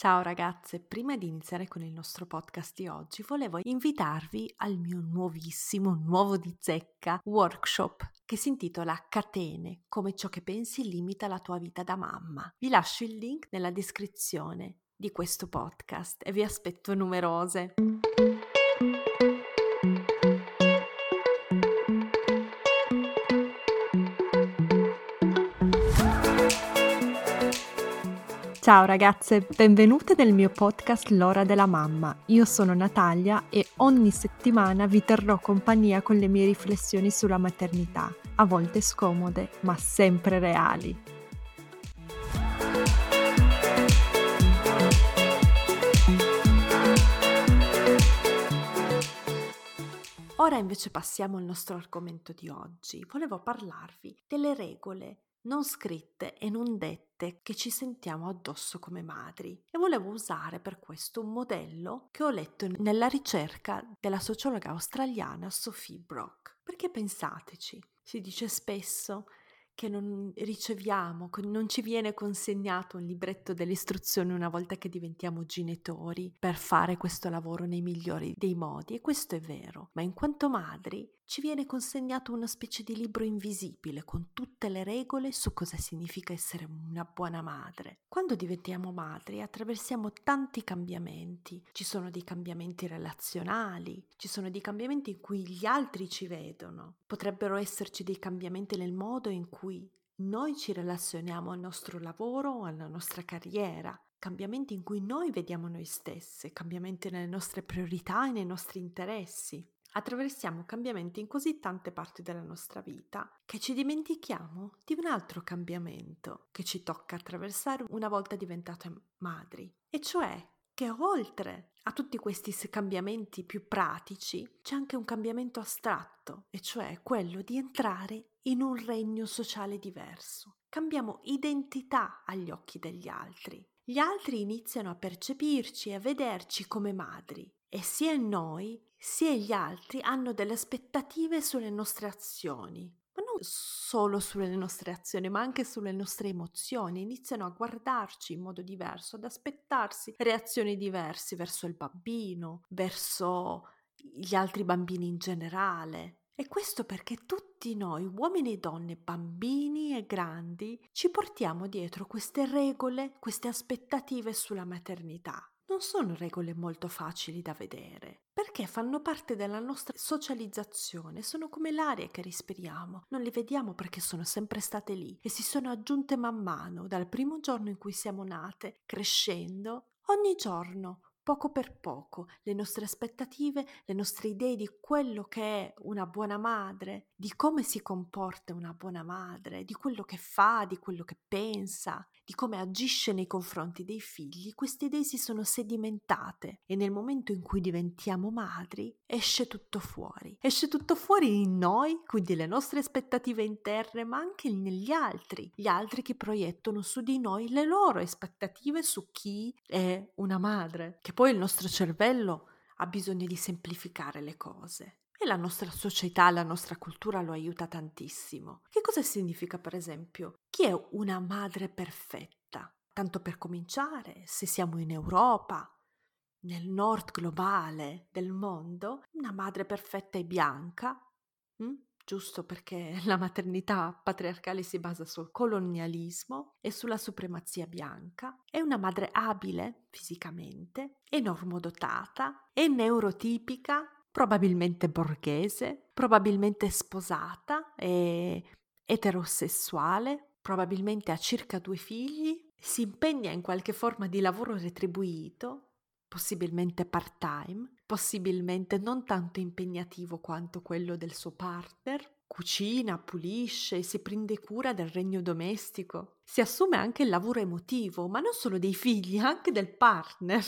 Ciao ragazze, prima di iniziare con il nostro podcast di oggi volevo invitarvi al mio nuovissimo, nuovo di zecca workshop che si intitola Catene, come ciò che pensi limita la tua vita da mamma. Vi lascio il link nella descrizione di questo podcast e vi aspetto numerose. Ciao ragazze, benvenute nel mio podcast L'ora della mamma. Io sono Natalia e ogni settimana vi terrò compagnia con le mie riflessioni sulla maternità, a volte scomode, ma sempre reali. Ora invece passiamo al nostro argomento di oggi. Volevo parlarvi delle regole non scritte e non dette che ci sentiamo addosso come madri e volevo usare per questo un modello che ho letto nella ricerca della sociologa australiana Sophie Brock. Perché pensateci, si dice spesso che non riceviamo, non ci viene consegnato un libretto delle istruzioni una volta che diventiamo genitori per fare questo lavoro nei migliori dei modi e questo è vero, ma in quanto madri ci viene consegnato una specie di libro invisibile con tutte le regole su cosa significa essere una buona madre. Quando diventiamo madri attraversiamo tanti cambiamenti, ci sono dei cambiamenti relazionali, ci sono dei cambiamenti in cui gli altri ci vedono, potrebbero esserci dei cambiamenti nel modo in cui noi ci relazioniamo al nostro lavoro o alla nostra carriera, cambiamenti in cui noi vediamo noi stesse, cambiamenti nelle nostre priorità e nei nostri interessi. Attraversiamo cambiamenti in così tante parti della nostra vita che ci dimentichiamo di un altro cambiamento che ci tocca attraversare una volta diventate madri, e cioè che oltre a tutti questi cambiamenti più pratici c'è anche un cambiamento astratto, e cioè quello di entrare in un regno sociale diverso. Cambiamo identità agli occhi degli altri. Gli altri iniziano a percepirci e a vederci come madri e sia noi sia gli altri hanno delle aspettative sulle nostre azioni, ma non solo sulle nostre azioni, ma anche sulle nostre emozioni. Iniziano a guardarci in modo diverso, ad aspettarsi reazioni diverse verso il bambino, verso gli altri bambini in generale. E questo perché tutti noi, uomini e donne, bambini e grandi, ci portiamo dietro queste regole, queste aspettative sulla maternità non sono regole molto facili da vedere, perché fanno parte della nostra socializzazione, sono come l'aria che respiriamo, non le vediamo perché sono sempre state lì e si sono aggiunte man mano dal primo giorno in cui siamo nate, crescendo, ogni giorno, poco per poco, le nostre aspettative, le nostre idee di quello che è una buona madre, di come si comporta una buona madre, di quello che fa, di quello che pensa, di come agisce nei confronti dei figli, queste idee si sono sedimentate e nel momento in cui diventiamo madri esce tutto fuori. Esce tutto fuori in noi, quindi le nostre aspettative interne, ma anche negli altri, gli altri che proiettano su di noi le loro aspettative su chi è una madre, che poi il nostro cervello ha bisogno di semplificare le cose. E la nostra società, la nostra cultura lo aiuta tantissimo. Che cosa significa, per esempio, chi è una madre perfetta? Tanto per cominciare, se siamo in Europa, nel nord globale del mondo, una madre perfetta è bianca, hm? giusto perché la maternità patriarcale si basa sul colonialismo e sulla supremazia bianca, è una madre abile fisicamente, è normodotata, è neurotipica, probabilmente borghese, probabilmente sposata e eterosessuale, probabilmente ha circa due figli, si impegna in qualche forma di lavoro retribuito, possibilmente part-time, possibilmente non tanto impegnativo quanto quello del suo partner, cucina, pulisce, si prende cura del regno domestico, si assume anche il lavoro emotivo, ma non solo dei figli, anche del partner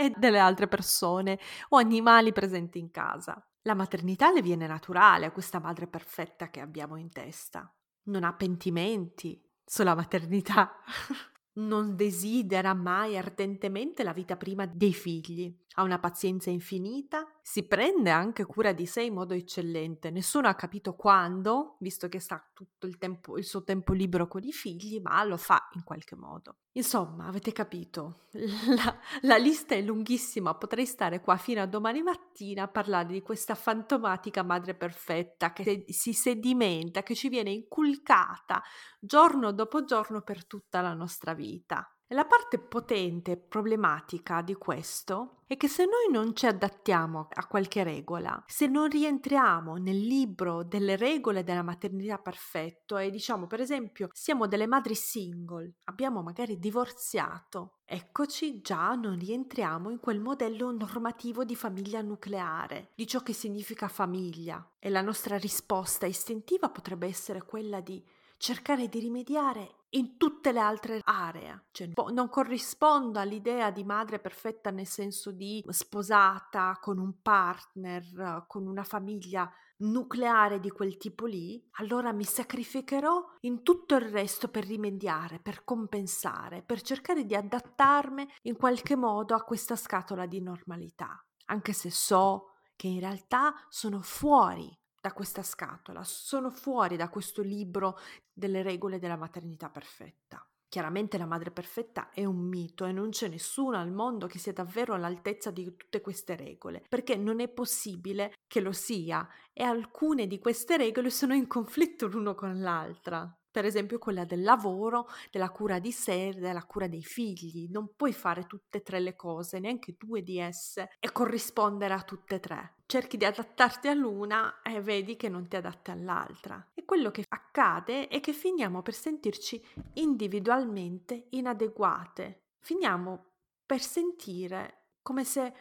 e delle altre persone o animali presenti in casa. La maternità le viene naturale a questa madre perfetta che abbiamo in testa. Non ha pentimenti sulla maternità. non desidera mai ardentemente la vita prima dei figli. Ha una pazienza infinita si prende anche cura di sé in modo eccellente. Nessuno ha capito quando, visto che sta tutto il, tempo, il suo tempo libero con i figli, ma lo fa in qualche modo. Insomma, avete capito, la, la, lista è lunghissima, potrei stare qua fino a domani mattina a parlare di questa fantomatica madre perfetta che si sedimenta, che ci viene inculcata giorno dopo giorno per tutta la nostra vita. La parte potente e problematica di questo è che se noi non ci adattiamo a qualche regola, se non rientriamo nel libro delle regole della maternità perfetto e diciamo per esempio siamo delle madri single, abbiamo magari divorziato, eccoci già non rientriamo in quel modello normativo di famiglia nucleare, di ciò che significa famiglia. E la nostra risposta istintiva potrebbe essere quella di cercare di rimediare in tutte le altre aree. Cioè, non corrispondo all'idea di madre perfetta nel senso di sposata con un partner, con una famiglia nucleare di quel tipo lì, allora mi sacrificherò in tutto il resto per rimediare, per compensare, per cercare di adattarmi in qualche modo a questa scatola di normalità, anche se so che in realtà sono fuori da questa scatola, sono fuori da questo libro delle regole della maternità perfetta. Chiaramente la madre perfetta è un mito e non c'è nessuno al mondo che sia davvero all'altezza di tutte queste regole, perché non è possibile che lo sia e alcune di queste regole sono in conflitto l'uno con l'altra per esempio quella del lavoro, della cura di sé, della cura dei figli. Non puoi fare tutte e tre le cose, neanche due di esse, e corrispondere a tutte e tre. Cerchi di adattarti all'una e vedi che non ti adatti all'altra. E quello che accade è che finiamo per sentirci individualmente inadeguate. Finiamo per sentire come se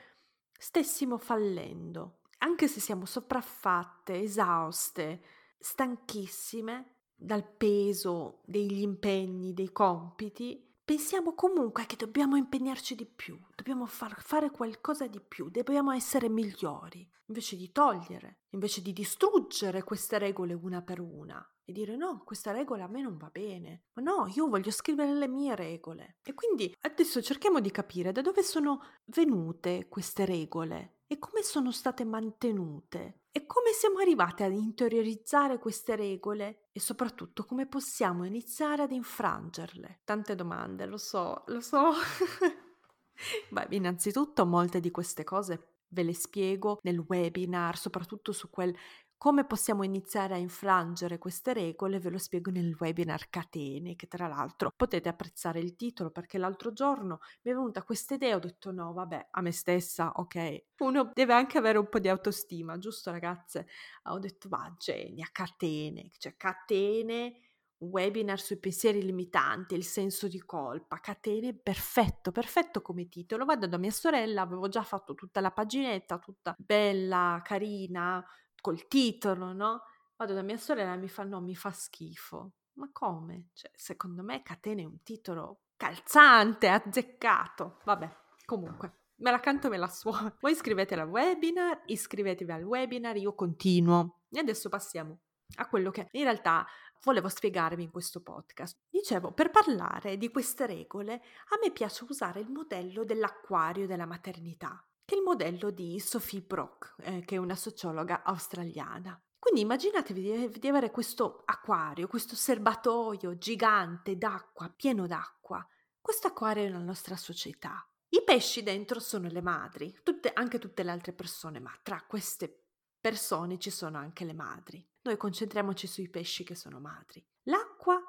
stessimo fallendo. Anche se siamo sopraffatte, esauste, stanchissime, dal peso degli impegni, dei compiti, pensiamo comunque che dobbiamo impegnarci di più, dobbiamo far, fare qualcosa di più, dobbiamo essere migliori, invece di togliere, invece di distruggere queste regole una per una e dire no, questa regola a me non va bene, ma no, io voglio scrivere le mie regole. E quindi adesso cerchiamo di capire da dove sono venute queste regole e come sono state mantenute e come siamo arrivate ad interiorizzare queste regole e soprattutto come possiamo iniziare ad infrangerle. Tante domande, lo so, lo so. Beh, innanzitutto molte di queste cose ve le spiego nel webinar, soprattutto su quel come possiamo iniziare a infrangere queste regole ve lo spiego nel webinar Catene, che tra l'altro potete apprezzare il titolo perché l'altro giorno mi è venuta questa idea, ho detto no, vabbè, a me stessa, ok. Uno deve anche avere un po' di autostima, giusto ragazze? Ho detto va, genia, catene, cioè catene webinar sui pensieri limitanti, il senso di colpa, catene, perfetto, perfetto come titolo. Vado da mia sorella, avevo già fatto tutta la paginetta, tutta bella, carina, col titolo, no? Vado da mia sorella e mi fa no, mi fa schifo. Ma come? Cioè, secondo me Catene è un titolo calzante, azzeccato. Vabbè, comunque, me la canto me la suono. Voi iscrivetevi al webinar, iscrivetevi al webinar, io continuo. E adesso passiamo a quello che in realtà volevo spiegarvi in questo podcast. Dicevo, per parlare di queste regole, a me piace usare il modello dell'acquario della maternità che il modello di Sophie Brock, eh, che è una sociologa australiana. Quindi immaginatevi di, di avere questo acquario, questo serbatoio gigante d'acqua, pieno d'acqua. Questo acquario è la nostra società. I pesci dentro sono le madri, tutte, anche tutte le altre persone, ma tra queste persone ci sono anche le madri. Noi concentriamoci sui pesci che sono madri. L'acqua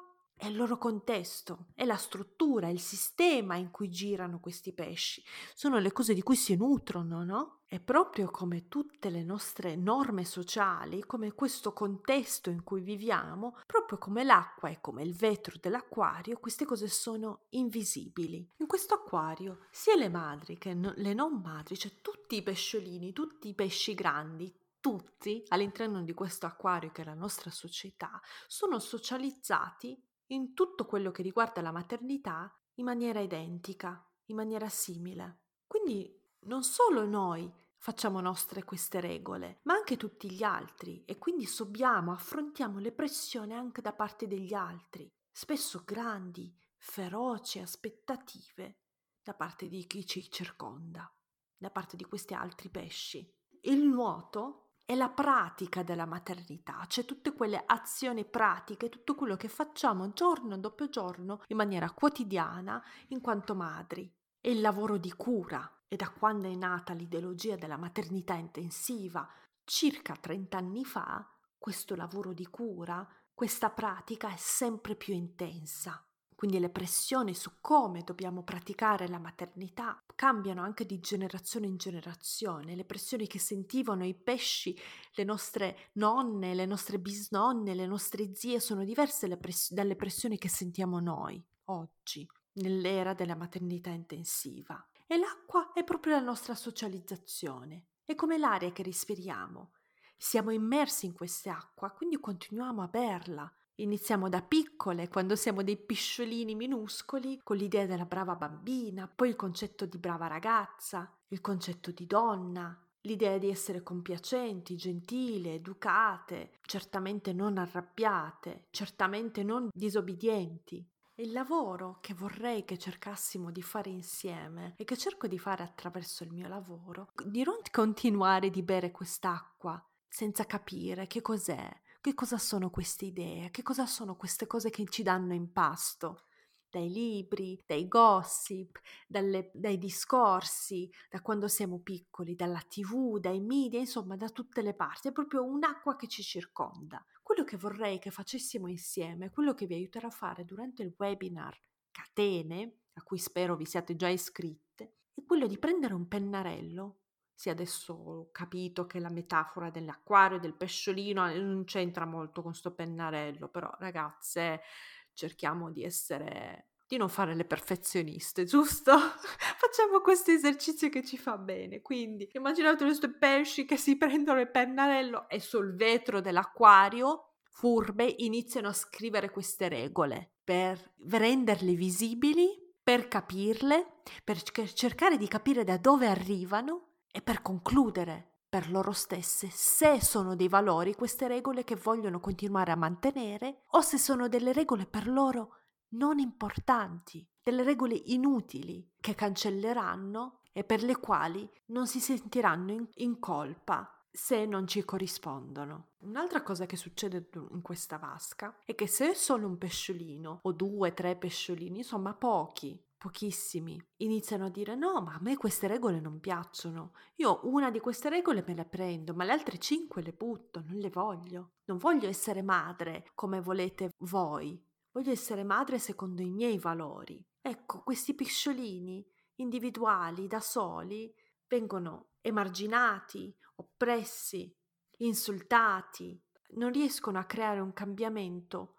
è il loro contesto, è la struttura, è il sistema in cui girano questi pesci, sono le cose di cui si nutrono, no? È proprio come tutte le nostre norme sociali, come questo contesto in cui viviamo, proprio come l'acqua e come il vetro dell'acquario, queste cose sono invisibili. In questo acquario, sia le madri che le non madri, cioè tutti i pesciolini, tutti i pesci grandi, tutti all'interno di questo acquario che è la nostra società, sono socializzati in tutto quello che riguarda la maternità in maniera identica, in maniera simile. Quindi non solo noi facciamo nostre queste regole, ma anche tutti gli altri e quindi subiamo, affrontiamo le pressioni anche da parte degli altri, spesso grandi, feroci aspettative da parte di chi ci circonda, da parte di questi altri pesci. il nuoto è la pratica della maternità, cioè tutte quelle azioni pratiche, tutto quello che facciamo giorno dopo giorno in maniera quotidiana in quanto madri. È il lavoro di cura e da quando è nata l'ideologia della maternità intensiva, circa 30 anni fa, questo lavoro di cura, questa pratica è sempre più intensa. Quindi le pressioni su come dobbiamo praticare la maternità cambiano anche di generazione in generazione. Le pressioni che sentivano i pesci, le nostre nonne, le nostre bisnonne, le nostre zie sono diverse press- dalle pressioni che sentiamo noi oggi, nell'era della maternità intensiva. E l'acqua è proprio la nostra socializzazione, è come l'aria che respiriamo. Siamo immersi in quest'acqua, quindi continuiamo a berla, Iniziamo da piccole, quando siamo dei pisciolini minuscoli, con l'idea della brava bambina, poi il concetto di brava ragazza, il concetto di donna, l'idea di essere compiacenti, gentili, educate, certamente non arrabbiate, certamente non disobbedienti. Il lavoro che vorrei che cercassimo di fare insieme e che cerco di fare attraverso il mio lavoro, di non continuare di bere quest'acqua senza capire che cos'è, che cosa sono queste idee? Che cosa sono queste cose che ci danno in pasto? Dai libri, dai gossip, dalle, dai discorsi, da quando siamo piccoli, dalla tv, dai media, insomma da tutte le parti. È proprio un'acqua che ci circonda. Quello che vorrei che facessimo insieme, quello che vi aiuterà a fare durante il webinar Catene, a cui spero vi siate già iscritte, è quello di prendere un pennarello sì, adesso ho capito che la metafora dell'acquario del pesciolino eh, non c'entra molto con sto pennarello, però ragazze, cerchiamo di essere di non fare le perfezioniste, giusto? Facciamo questo esercizio che ci fa bene. Quindi immaginate questi pesci che si prendono il pennarello e sul vetro dell'acquario, furbe, iniziano a scrivere queste regole per renderle visibili, per capirle, per cercare di capire da dove arrivano e per concludere per loro stesse se sono dei valori queste regole che vogliono continuare a mantenere o se sono delle regole per loro non importanti, delle regole inutili che cancelleranno e per le quali non si sentiranno in, in colpa se non ci corrispondono. Un'altra cosa che succede in questa vasca è che se è solo un pesciolino o due, tre pesciolini, insomma pochi, pochissimi, iniziano a dire no, ma a me queste regole non piacciono. Io una di queste regole me le prendo, ma le altre cinque le butto, non le voglio. Non voglio essere madre come volete voi. Voglio essere madre secondo i miei valori. Ecco, questi pisciolini individuali da soli vengono emarginati, oppressi, insultati, non riescono a creare un cambiamento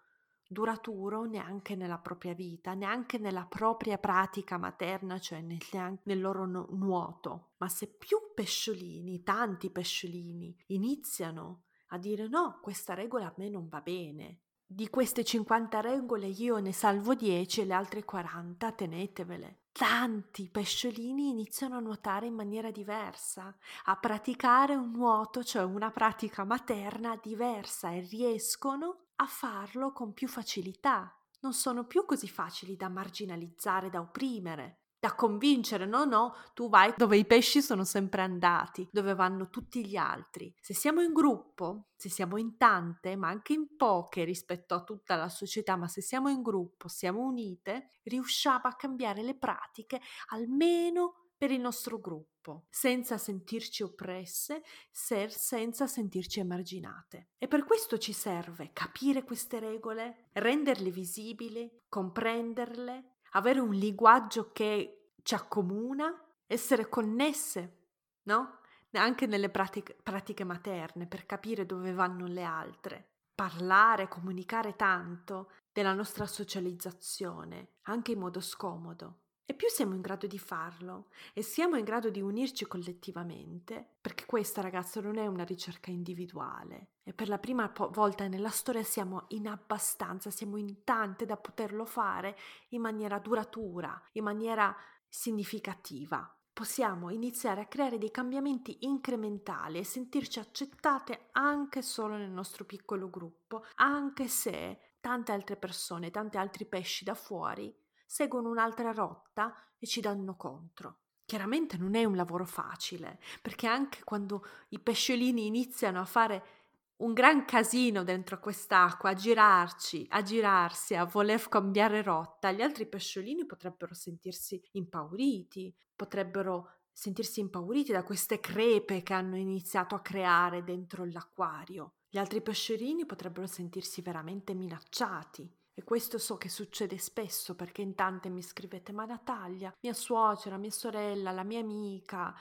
duraturo neanche nella propria vita, neanche nella propria pratica materna, cioè nel, nel loro no, nuoto. Ma se più pesciolini, tanti pesciolini, iniziano a dire no, questa regola a me non va bene, di queste 50 regole io ne salvo 10 e le altre 40 tenetevele. Tanti pesciolini iniziano a nuotare in maniera diversa, a praticare un nuoto, cioè una pratica materna diversa e riescono a farlo con più facilità. Non sono più così facili da marginalizzare, da opprimere da convincere, no, no, tu vai dove i pesci sono sempre andati, dove vanno tutti gli altri. Se siamo in gruppo, se siamo in tante, ma anche in poche rispetto a tutta la società, ma se siamo in gruppo, siamo unite, riusciamo a cambiare le pratiche almeno per il nostro gruppo, senza sentirci oppresse, senza sentirci emarginate. E per questo ci serve capire queste regole, renderle visibili, comprenderle, avere un linguaggio che ci accomuna, essere connesse, no? Anche nelle pratiche, pratiche materne per capire dove vanno le altre. Parlare, comunicare tanto della nostra socializzazione, anche in modo scomodo. E più siamo in grado di farlo e siamo in grado di unirci collettivamente, perché questa ragazza non è una ricerca individuale e per la prima po- volta nella storia siamo in abbastanza, siamo in tante da poterlo fare in maniera duratura, in maniera significativa. Possiamo iniziare a creare dei cambiamenti incrementali e sentirci accettate anche solo nel nostro piccolo gruppo, anche se tante altre persone, tanti altri pesci da fuori seguono un'altra rotta e ci danno contro. Chiaramente non è un lavoro facile, perché anche quando i pesciolini iniziano a fare un gran casino dentro quest'acqua, a girarci, a girarsi, a voler cambiare rotta, gli altri pesciolini potrebbero sentirsi impauriti, potrebbero sentirsi impauriti da queste crepe che hanno iniziato a creare dentro l'acquario. Gli altri pesciolini potrebbero sentirsi veramente minacciati. E questo so che succede spesso perché in tante mi scrivete: Ma Natalia, mia suocera, mia sorella, la mia amica,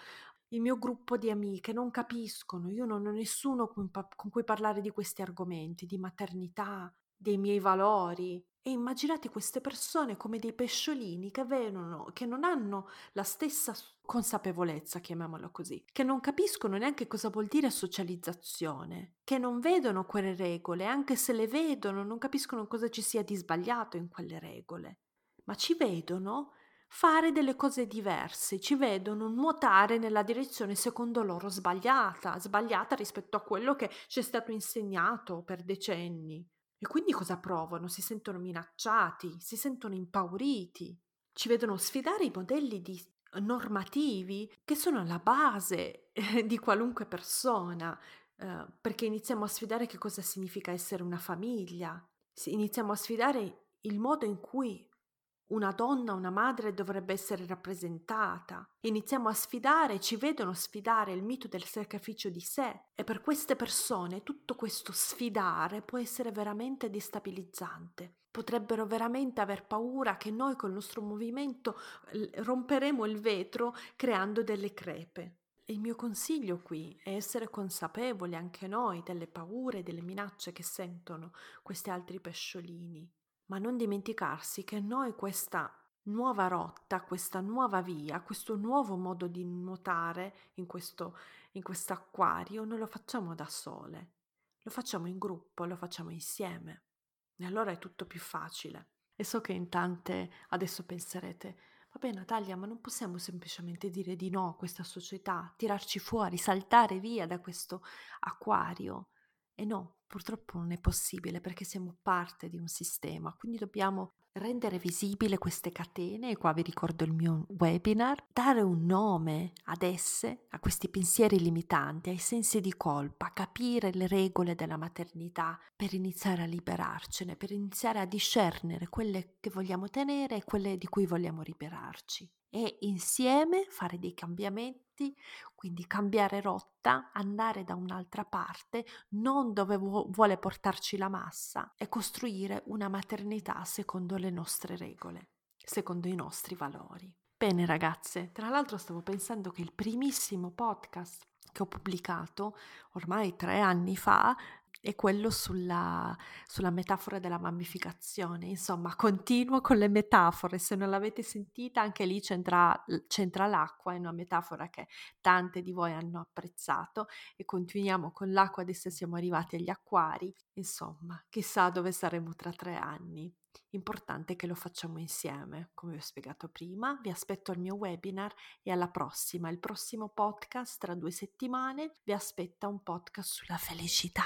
il mio gruppo di amiche non capiscono, io non ho nessuno con, con cui parlare di questi argomenti, di maternità, dei miei valori. E immaginate queste persone come dei pesciolini che vedono, che non hanno la stessa consapevolezza, chiamiamola così, che non capiscono neanche cosa vuol dire socializzazione, che non vedono quelle regole, anche se le vedono, non capiscono cosa ci sia di sbagliato in quelle regole, ma ci vedono fare delle cose diverse, ci vedono nuotare nella direzione secondo loro sbagliata, sbagliata rispetto a quello che ci è stato insegnato per decenni. E quindi cosa provano? Si sentono minacciati, si sentono impauriti, ci vedono sfidare i modelli di normativi che sono alla base eh, di qualunque persona, eh, perché iniziamo a sfidare che cosa significa essere una famiglia, iniziamo a sfidare il modo in cui una donna, una madre dovrebbe essere rappresentata. Iniziamo a sfidare, ci vedono sfidare il mito del sacrificio di sé e per queste persone tutto questo sfidare può essere veramente destabilizzante. Potrebbero veramente aver paura che noi col nostro movimento romperemo il vetro creando delle crepe. Il mio consiglio qui è essere consapevoli anche noi delle paure, delle minacce che sentono questi altri pesciolini ma non dimenticarsi che noi questa nuova rotta, questa nuova via, questo nuovo modo di nuotare in questo in acquario non lo facciamo da sole, lo facciamo in gruppo, lo facciamo insieme. E allora è tutto più facile. E so che in tante adesso penserete, vabbè Natalia, ma non possiamo semplicemente dire di no a questa società, tirarci fuori, saltare via da questo acquario. E no, purtroppo non è possibile perché siamo parte di un sistema, quindi dobbiamo rendere visibile queste catene, e qua vi ricordo il mio webinar, dare un nome ad esse, a questi pensieri limitanti, ai sensi di colpa, capire le regole della maternità per iniziare a liberarcene, per iniziare a discernere quelle che vogliamo tenere e quelle di cui vogliamo liberarci. E insieme fare dei cambiamenti, quindi cambiare rotta, andare da un'altra parte, non dove vuole portarci la massa e costruire una maternità secondo le nostre regole, secondo i nostri valori. Bene ragazze, tra l'altro stavo pensando che il primissimo podcast che ho pubblicato ormai tre anni fa è quello sulla, sulla, metafora della mammificazione. Insomma, continuo con le metafore. Se non l'avete sentita, anche lì c'entra, c'entra l'acqua, è una metafora che tante di voi hanno apprezzato e continuiamo con l'acqua, adesso siamo arrivati agli acquari. Insomma, chissà dove saremo tra tre anni. Importante che lo facciamo insieme, come vi ho spiegato prima. Vi aspetto al mio webinar e alla prossima. Il prossimo podcast tra due settimane vi aspetta un podcast sulla felicità.